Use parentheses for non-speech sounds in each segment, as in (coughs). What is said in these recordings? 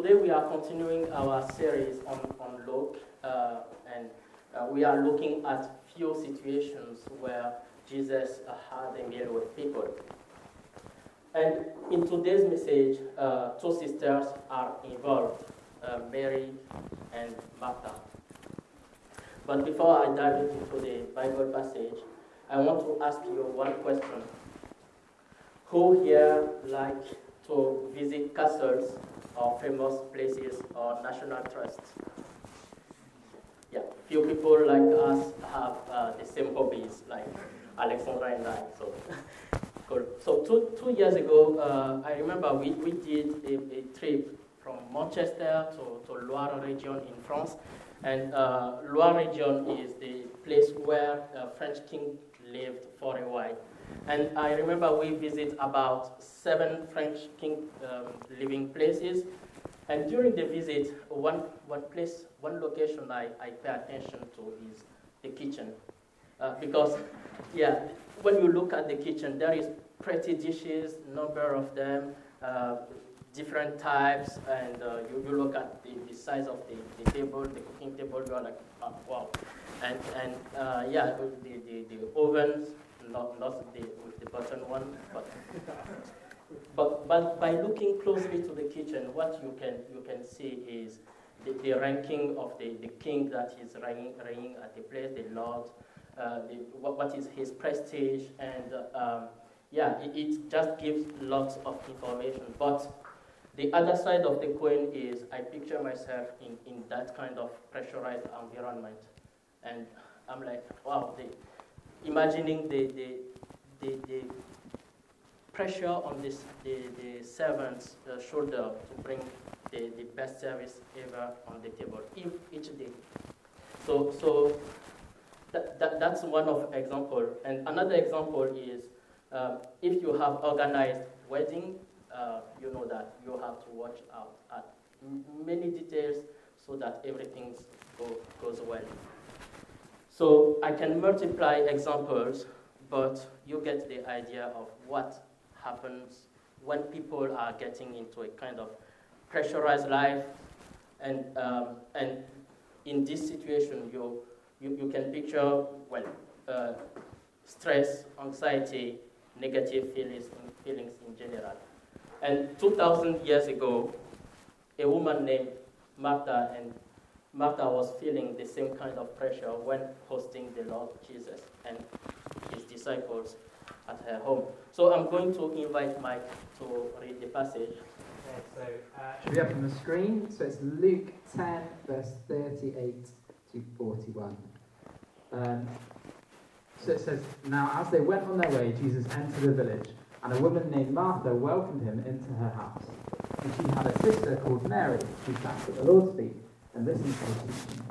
today we are continuing our series on, on Luke, uh, and uh, we are looking at few situations where Jesus uh, had a meal with people. And in today's message, uh, two sisters are involved, uh, Mary and Martha. But before I dive into the Bible passage, I want to ask you one question. Who here like to visit castles or famous places or national trusts? Yeah, few people like us have uh, the same hobbies, like Alexandra and I. So, (laughs) cool. So two, two years ago, uh, I remember we, we did a, a trip from Manchester to, to Loire region in France. And uh, Loire region is the place where uh, French king lived for a while. And I remember we visit about seven French king um, living places. And during the visit, one, one place, one location I, I pay attention to is the kitchen. Uh, because, yeah, when you look at the kitchen, there is pretty dishes, number of them, uh, different types, and uh, you, you look at the, the size of the, the table, the cooking table, you are like, oh, wow. And, and uh, yeah, the, the, the ovens, not, not the, with the button one, but but, but by looking closely to the kitchen, what you can, you can see is the, the ranking of the, the king that is reigning, reigning at the place, the lord, uh, the, what, what is his prestige, and uh, um, yeah, it, it just gives lots of information. But the other side of the coin is I picture myself in, in that kind of pressurized environment. And I'm like, wow, the, imagining the, the, the, the pressure on this, the, the servant's uh, shoulder to bring the, the best service ever on the table each, day. So, so that, that, that's one of example. And another example is um, if you have organized wedding, uh, you know that you have to watch out at many details so that everything go, goes well. So I can multiply examples, but you get the idea of what happens when people are getting into a kind of pressurized life. And, um, and in this situation, you, you, you can picture, well, uh, stress, anxiety, negative feelings, feelings in general. And 2,000 years ago, a woman named Martha, and Martha was feeling the same kind of pressure when hosting the Lord Jesus and his disciples at her home. So I'm going to invite Mike to read the passage. Okay, so uh, should be up on the screen. So it's Luke 10, verse 38 to 41. Um, so it says, Now as they went on their way, Jesus entered a village, and a woman named Martha welcomed him into her house. And she had a sister called Mary, who sat at the Lord's feet and listened to his teaching.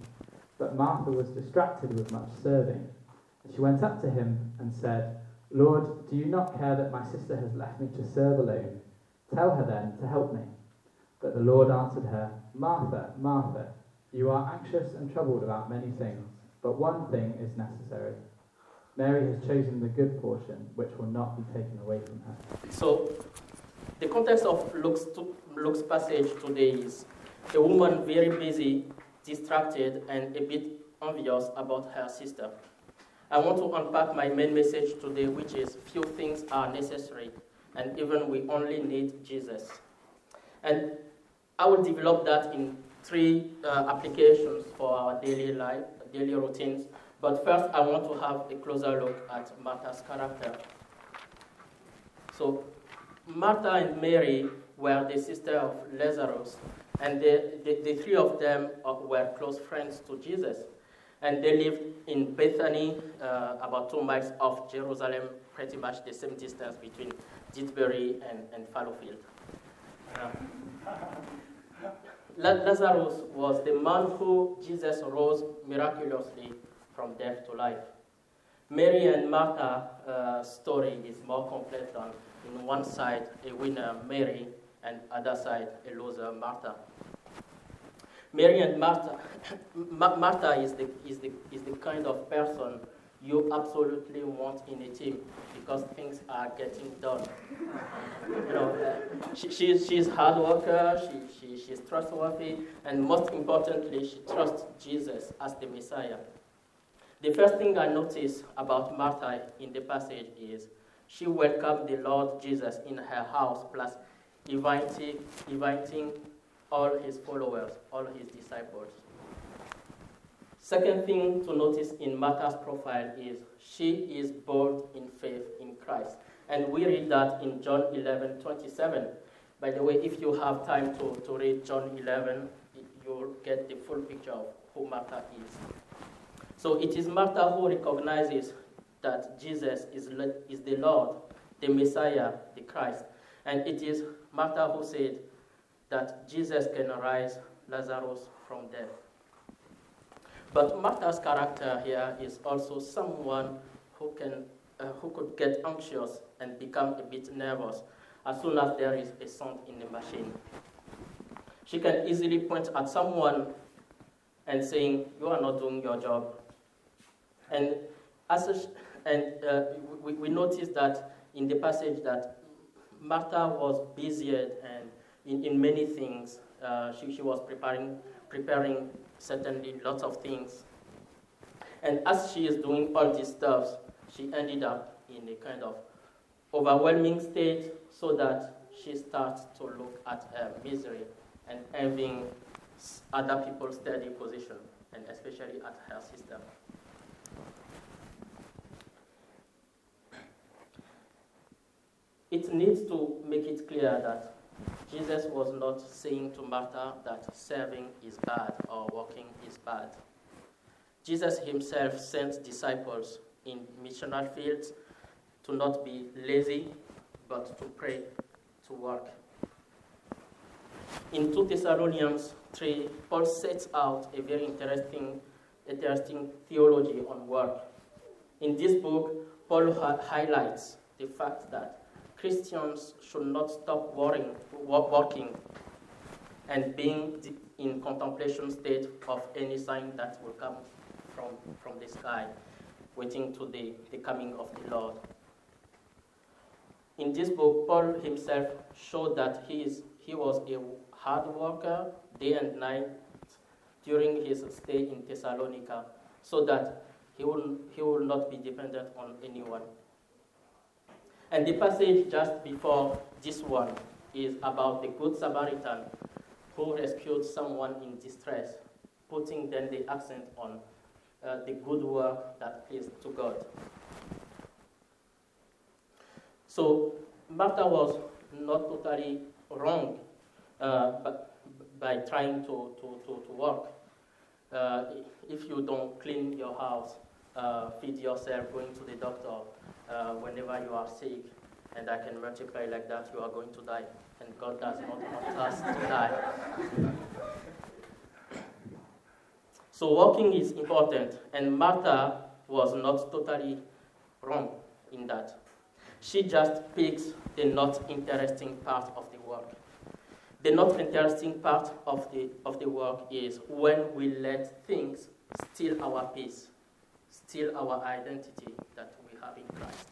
But Martha was distracted with much serving. She went up to him and said, Lord, do you not care that my sister has left me to serve alone? Tell her then to help me. But the Lord answered her, Martha, Martha, you are anxious and troubled about many things, but one thing is necessary. Mary has chosen the good portion, which will not be taken away from her. So, the context of Luke's, Luke's passage today is a woman very busy, distracted, and a bit envious about her sister. I want to unpack my main message today, which is few things are necessary, and even we only need Jesus. And I will develop that in three uh, applications for our daily life, daily routines. But first, I want to have a closer look at Martha's character. So, Martha and Mary were the sister of Lazarus, and the, the, the three of them uh, were close friends to Jesus. And they lived in Bethany, uh, about two miles off Jerusalem, pretty much the same distance between Didsbury and, and Fallowfield. (laughs) Lazarus was the man who Jesus rose miraculously from death to life. Mary and Martha's uh, story is more complex than in one side a winner, Mary, and other side a loser, Martha. Mary and Martha, (coughs) Martha is the, is, the, is the kind of person you absolutely want in a team because things are getting done. you know, uh, she, she's, she's hard worker, she, she, she's trustworthy, and most importantly, she trusts Jesus as the Messiah. The first thing I notice about Martha in the passage is she welcomed the Lord Jesus in her house, plus inviting, inviting all his followers, all his disciples. Second thing to notice in Martha's profile is she is bold in faith in Christ. And we read that in John 11 27. By the way, if you have time to, to read John 11, you'll get the full picture of who Martha is. So it is Martha who recognizes that Jesus is, is the Lord, the Messiah, the Christ. And it is Martha who said that Jesus can raise Lazarus from death. But Martha's character here is also someone who, can, uh, who could get anxious and become a bit nervous as soon as there is a sound in the machine. She can easily point at someone and saying, "You are not doing your job." And as a, and uh, we, we notice that in the passage that Martha was busy and in, in many things. Uh, she, she was preparing, preparing certainly lots of things. And as she is doing all these stuff, she ended up in a kind of overwhelming state so that she starts to look at her misery and having other people's steady position, and especially at her sister. It needs to make it clear that Jesus was not saying to Martha that serving is bad or working is bad. Jesus himself sent disciples in missional fields to not be lazy, but to pray, to work. In 2 Thessalonians 3, Paul sets out a very interesting, interesting theology on work. In this book, Paul ha- highlights the fact that Christians should not stop worrying, working and being in contemplation state of any sign that will come from, from the sky, waiting to the, the coming of the Lord. In this book, Paul himself showed that he, is, he was a hard worker day and night during his stay in Thessalonica, so that he will, he will not be dependent on anyone. And the passage just before this one is about the Good Samaritan who rescued someone in distress, putting then the accent on uh, the good work that is to God. So Martha was not totally wrong uh, but by trying to, to, to, to work. Uh, if you don't clean your house, uh, feed yourself, going to the doctor, uh, whenever you are sick, and I can multiply like that, you are going to die. And God does not want us to die. So walking is important, and Martha was not totally wrong in that. She just picks the not interesting part of the work. The not interesting part of the, of the work is when we let things steal our peace, steal our identity that we have in Christ.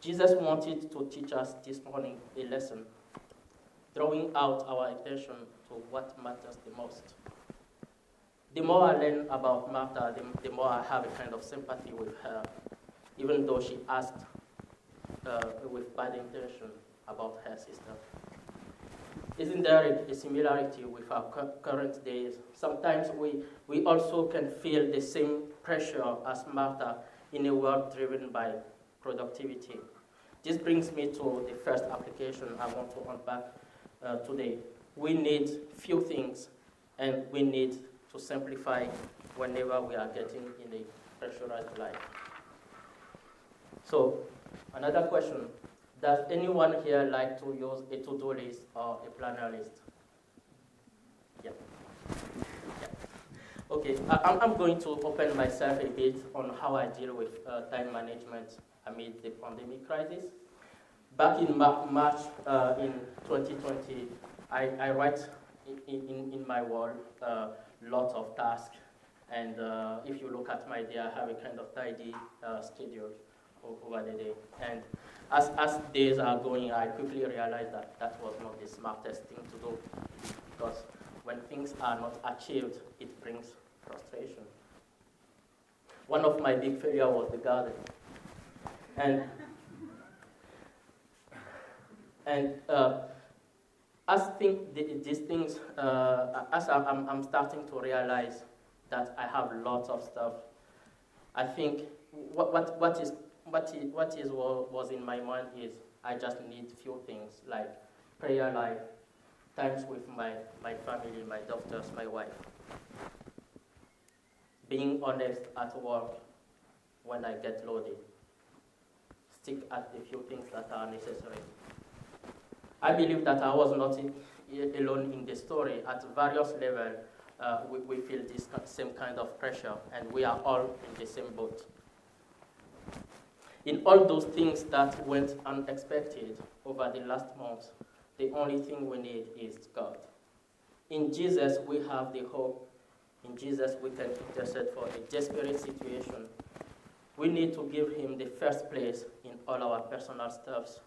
Jesus wanted to teach us this morning a lesson, drawing out our attention to what matters the most. The more I learn about Martha, the, the more I have a kind of sympathy with her, even though she asked uh, with bad intention about her sister. Isn't there a, similarity with our current days? Sometimes we, we also can feel the same pressure as Martha in a world driven by productivity. This brings me to the first application I want to unpack uh, today. We need few things and we need to simplify whenever we are getting in a pressurized life. So, another question Does anyone here like to use a to do list or a planner list? Okay, I, I'm- I'm going to open myself a bit on how I deal with uh, time management amid the pandemic crisis. Back in Mar- March uh, in 2020, I, I write in, in, in my wall a lot of tasks. And uh, if you look at my day, I have a kind of tidy uh, schedule over the day. And as, as days are going, I quickly realized that that was not the smartest thing to do. Because when things are not achieved, it brings frustration. One of my big failures was the garden. And, and uh, as think, the- these things, uh, as I'm, I'm- starting to realize that I have lots of stuff, I think what, what, what is, what is, what is what was in my mind is I just need few things like prayer life, times with my, my family, my daughters, my wife. Being honest at work when I get loaded. Stick at the few things that are necessary. I believe that I was not in, alone in the story. At various levels, uh, we, we feel this same kind of pressure, and we are all in the same boat. In all those things that went unexpected over the last month, the only thing we need is God. In Jesus, we have the hope. In Jesus, we can intercede for a desperate situation. We need to give Him the first place in all our personal stuffs.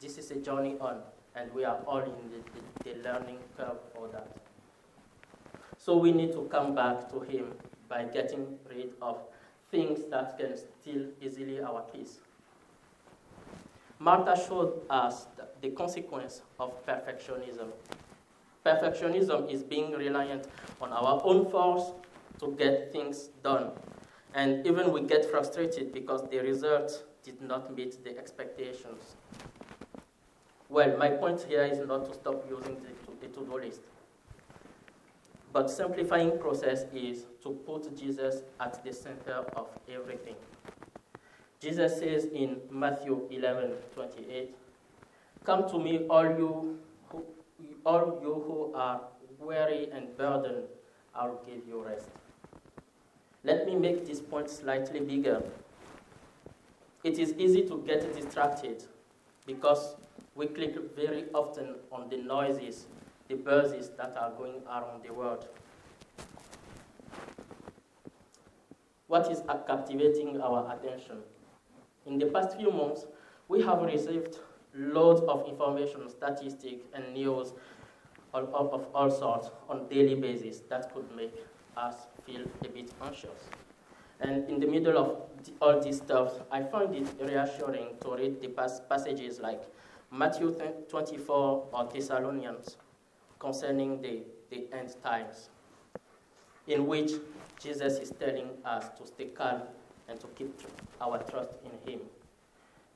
This is a journey on, and we are all in the, the, the learning curve for that. So we need to come back to Him by getting rid of things that can steal easily our peace. Martha showed us the consequence of perfectionism. Perfectionism is being reliant on our own force to get things done. And even we get frustrated because the result did not meet the expectations. Well, my point here is not to stop using the, to-do list. But simplifying process is to put Jesus at the center of everything. Jesus says in Matthew 11, 28, Come to me, all you all you who are weary and burdened, I'll give you rest. Let me make this point slightly bigger. It is easy to get distracted because we click very often on the noises, the buzzes that are going around the world. What is captivating our attention? In the past few months, we have received loads of information, statistics, and news of, of, all sorts on daily basis that could make us feel a bit anxious. And in the middle of all this stuff, I find it reassuring to read the pas- passages like Matthew 24 or Thessalonians concerning the, the end times, in which Jesus is telling us to stay calm and to keep our trust in Him.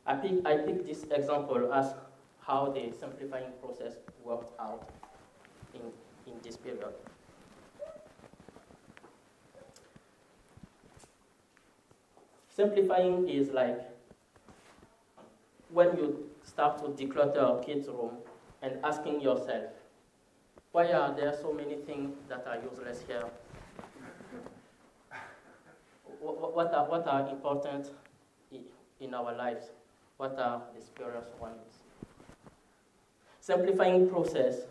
I pick, I this example as how the simplifying process worked out in, in this period. Simplifying is like when you start to declutter a kid's room and asking yourself, why are there so many things that are useless here? Wh- wh- What are, what are important in our lives? What are the spurious ones? Simplifying process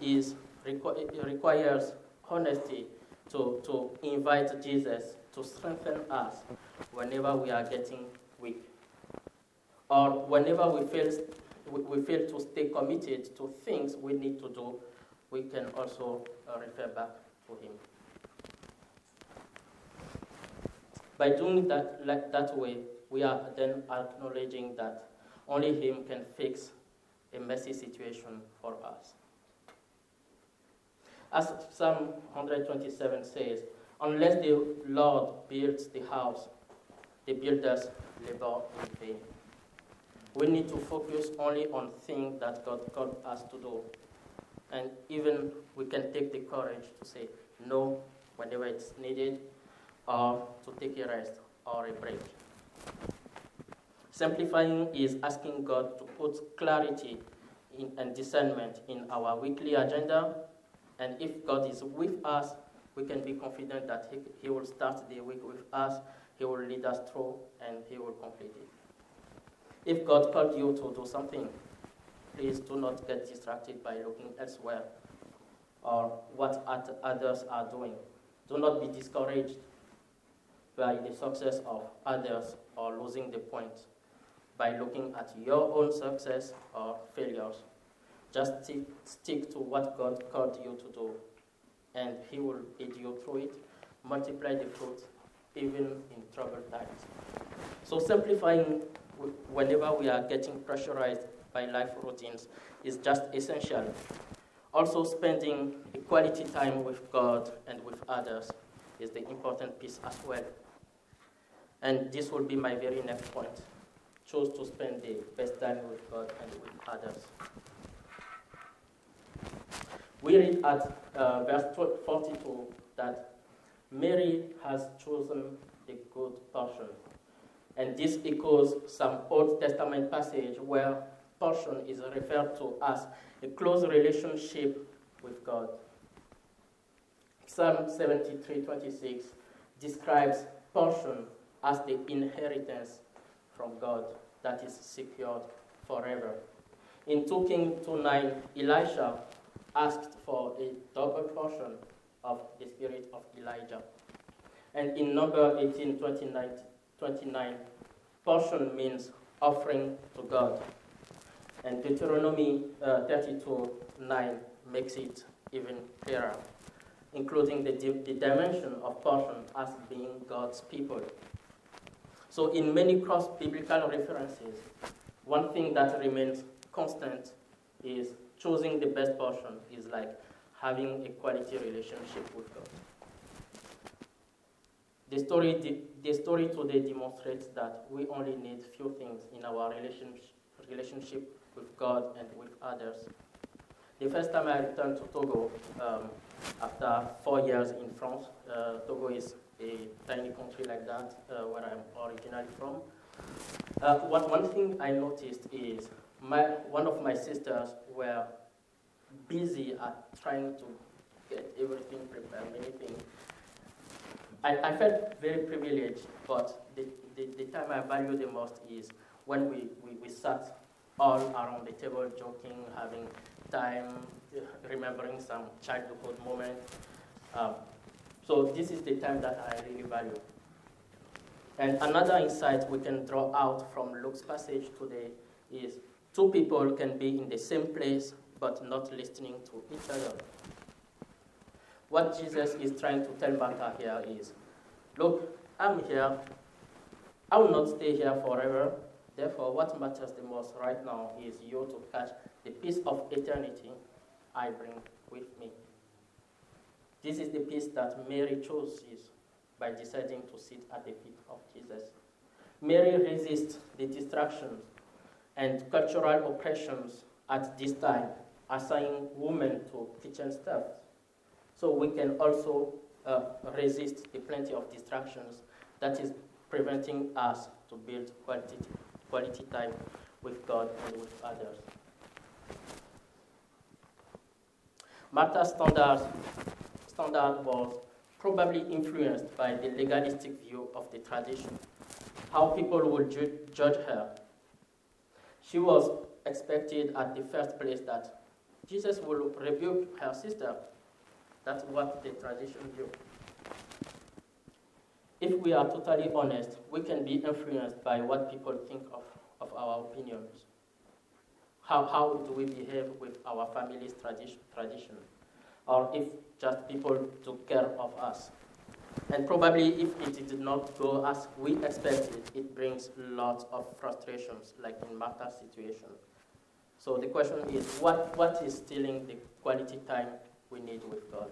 is requ- requires honesty to, to invite Jesus to strengthen us whenever we are getting weak. Or whenever we fail, we, we fail to stay committed to things we need to do, we can also uh, refer back to Him. By doing that like that way, we are then acknowledging that only Him can fix a messy situation for us. As Psalm 127 says, unless the Lord builds the house, the builders labor in vain. We need to focus only on things that God called us to do. And even we can take the courage to say no whenever it's needed, or to take a rest or a break. Simplifying is asking God to put clarity in, and discernment in our weekly agenda, And if God is with us, we can be confident that He, he will start the week with us, He will lead us through, and He will complete it. If God called you to do something, please do not get distracted by looking elsewhere or what others are doing. Do not be discouraged by the success of others or losing the point by looking at your own success or failures. Just stick, stick to what God called you to do, and He will lead you through it. Multiply the fruit even in troubled times. So, simplifying whenever we are getting pressurized by life routines is just essential. Also, spending quality time with God and with others is the important piece as well. And this will be my very next point. Choose to spend the best time with God and with others. We read at uh, verse 42 that Mary has chosen the good portion. And this echoes some Old Testament passage where portion is referred to as a close relationship with God. Psalm 73:26 describes portion as the inheritance from God that is secured forever. In 2 Kings 2:9, Elisha asked for a double portion of the spirit of Elijah. And in number 18, 29, 29 portion means offering to God. And Deuteronomy uh, 32 9 makes it even clearer, including the, the dimension of portion as being God's people. So, in many cross biblical references, one thing that remains constant is choosing the best portion, is like having a quality relationship with God. The story, the story today demonstrates that we only need few things in our relationship, relationship with God and with others. The first time I returned to Togo, um, after four years in France, uh, Togo is a tiny country like that, uh, where I'm originally from. Uh, what one thing I noticed is my, one of my sisters were busy at trying to get everything prepared, many things. I, I felt very privileged, but the, the, the time I value the most is when we, we, we sat all around the table joking, having time, remembering some childhood moment. Um, so this is the time that I really value. And another insight we can draw out from Luke's passage today is two people can be in the same place but not listening to each other. What Jesus is trying to tell Martha here is look, I'm here. I will not stay here forever. Therefore, what matters the most right now is you to catch the peace of eternity I bring with me. This is the peace that Mary chooses by deciding to sit at the feet of Jesus. Mary resists the distractions and cultural oppressions at this time, assigning women to kitchen staff. So we can also uh, resist the plenty of distractions that is preventing us to build quality, quality time with God and with others. Martha's standard standard was probably influenced by the legalistic view of the tradition, how people would ju- judge her. She was expected at the first place that Jesus will rebuke her sister. That's what the tradition view. If we are totally honest, we can be influenced by what people think of, of our opinions. How, how do we behave with our family's tradi- tradition? Or if just people took care of us. And probably if it did not go as we expected, it brings lots of frustrations, like in Martha's situation. So the question is, what, what is stealing the quality time we need with God?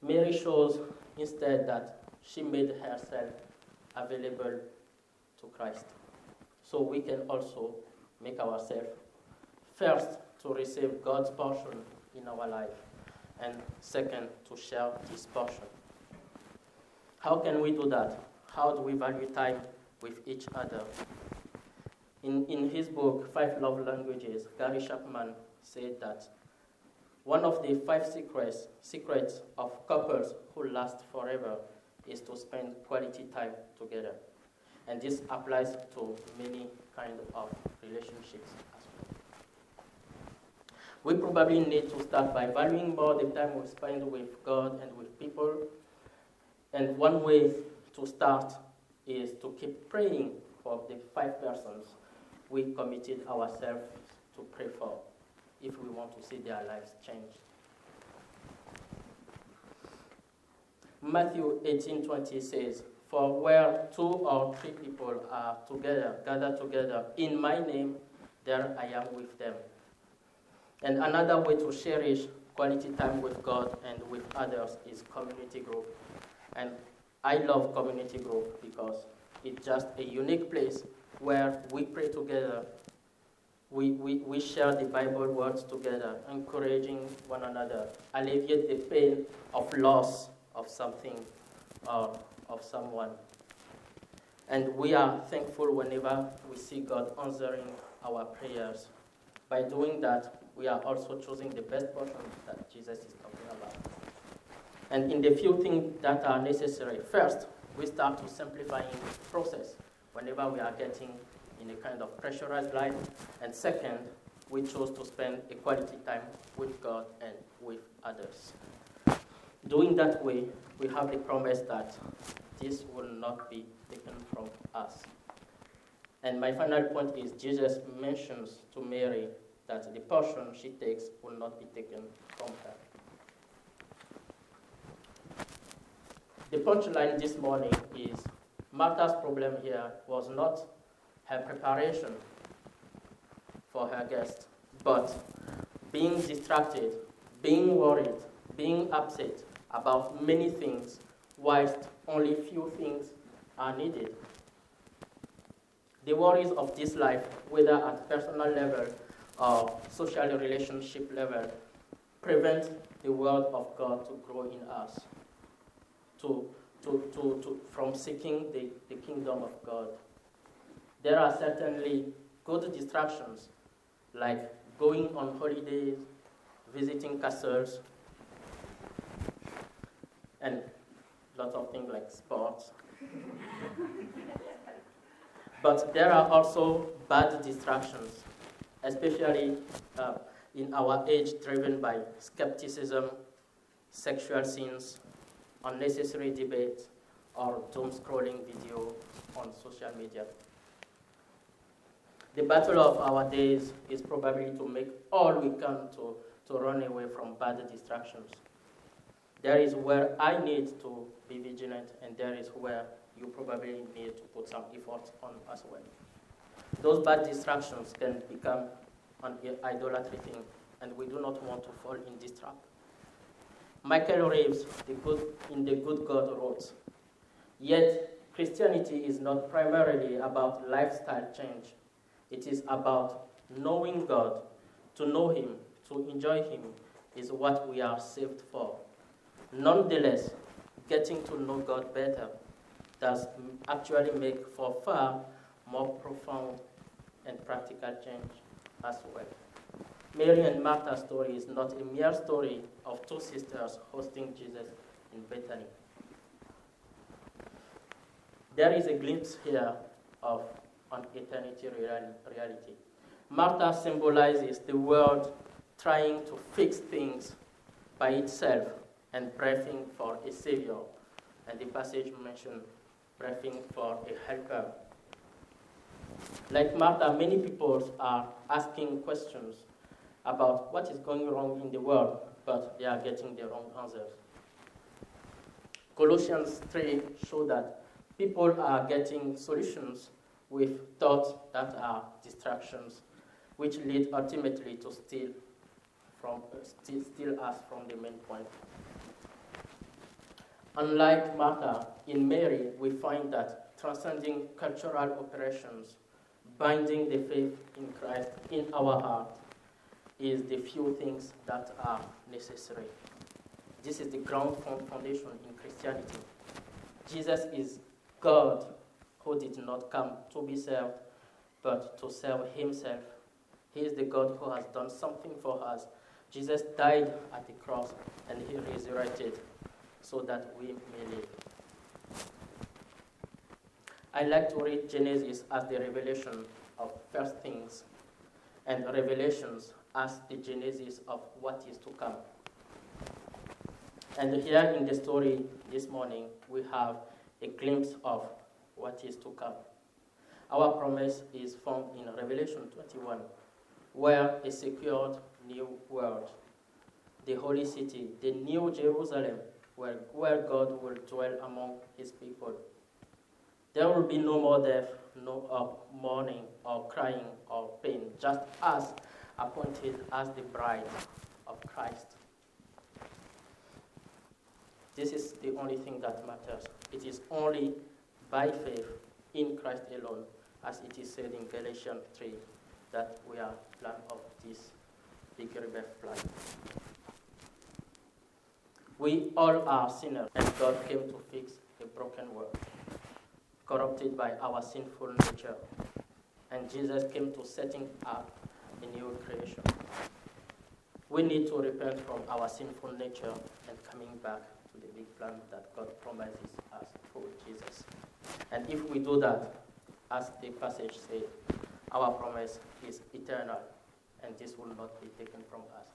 Mary shows instead that she made herself available to Christ. So we can also make ourselves first to receive God's portion in our life and second, to share this portion. How can we do that? How do we value time with each other? In, in his book, Five Love Languages, Gary Chapman said that One of the five secrets, secrets of couples who last forever is to spend quality time together. And this applies to many kind of relationships. We probably need to start by valuing more the time we spend with God and with people. And one way to start is to keep praying for the five persons we committed ourselves to pray for if we want to see their lives change. Matthew 18:20 says, "For where two or three people are together, gathered together in my name, there I am with them." And another way to cherish quality time with God and with others is community group. And I love community group because it's just a unique place where we pray together we, we, we share the Bible words together, encouraging one another, alleviate the pain of loss of something or of someone. And we are thankful whenever we see God answering our prayers. By doing that, we are also choosing the best portion that Jesus is talking about. And in the few things that are necessary, first, we start to simplifying the process whenever we are getting in a kind of pressurized life. And second, we chose to spend a quality time with God and with others. Doing that way, we have the promise that this will not be taken from us. And my final point is Jesus mentions to Mary that the portion she takes will not be taken from her. The punchline this morning is Martha's problem here was not her preparation for her guest, but being distracted, being worried, being upset about many things, whilst only few things are needed. The worries of this life, whether at personal level or social relationship level, prevent the word of God to grow in us, to, to, to, to, from seeking the, the kingdom of God. There are certainly good distractions, like going on holidays, visiting castles, and lots of things like sports. (laughs) but there are also bad distractions, especially uh, in our age driven by skepticism, sexual sins, unnecessary debate, or doom scrolling video on social media. The battle of our days is probably to make all we can to, to run away from bad distractions. There is where I need to be vigilant, and there is where you probably need to put some effort on as well. Those bad distractions can become an idolatry thing, and we do not want to fall in this trap. Michael Reeves, the good, in The Good God, wrote, Yet Christianity is not primarily about lifestyle change, it is about knowing God. To know Him, to enjoy Him, is what we are saved for. Nonetheless, getting to know God better does actually make for far more profound and practical change as well. Mary and Martha's story is not a mere story of two sisters hosting Jesus in Bethany. There is a glimpse here of an eternity reality. Martha symbolizes the world trying to fix things by itself and breathing for a savior. And the passage mentioned breathing for a helper. Like Martha, many people are asking questions about what is going wrong in the world, but they are getting the wrong answers. Colossians 3 show that people are getting solutions with thoughts that are distractions, which lead ultimately to steal, from, uh, steal, steal us from the main point. Unlike Martha, in Mary, we find that transcending cultural operations, binding the faith in Christ in our heart, is the few things that are necessary. This is the ground foundation in Christianity. Jesus is God who did not come to be served, but to serve himself. He is the God who has done something for us Jesus died at the cross and he resurrected so that we may live. I like to read Genesis as the revelation of first things and Revelations as the genesis of what is to come. And here in the story this morning, we have a glimpse of what is to come. Our promise is found in Revelation 21, where a secured new world, the holy city, the new Jerusalem, where, where God will dwell among his people. There will be no more death, no uh, mourning or crying or pain, just as appointed as the bride of Christ. This is the only thing that matters. It is only by faith in Christ alone, as it is said in Galatians 3, that we are plan of this big rebirth plan. We all are sinners, and God came to fix a broken world, corrupted by our sinful nature. And Jesus came to setting up a new creation. We need to repent from our sinful nature and coming back to the big plan that God promises us through Jesus. And if we do that, as the passage says, our promise is eternal, and this will not be taken from us.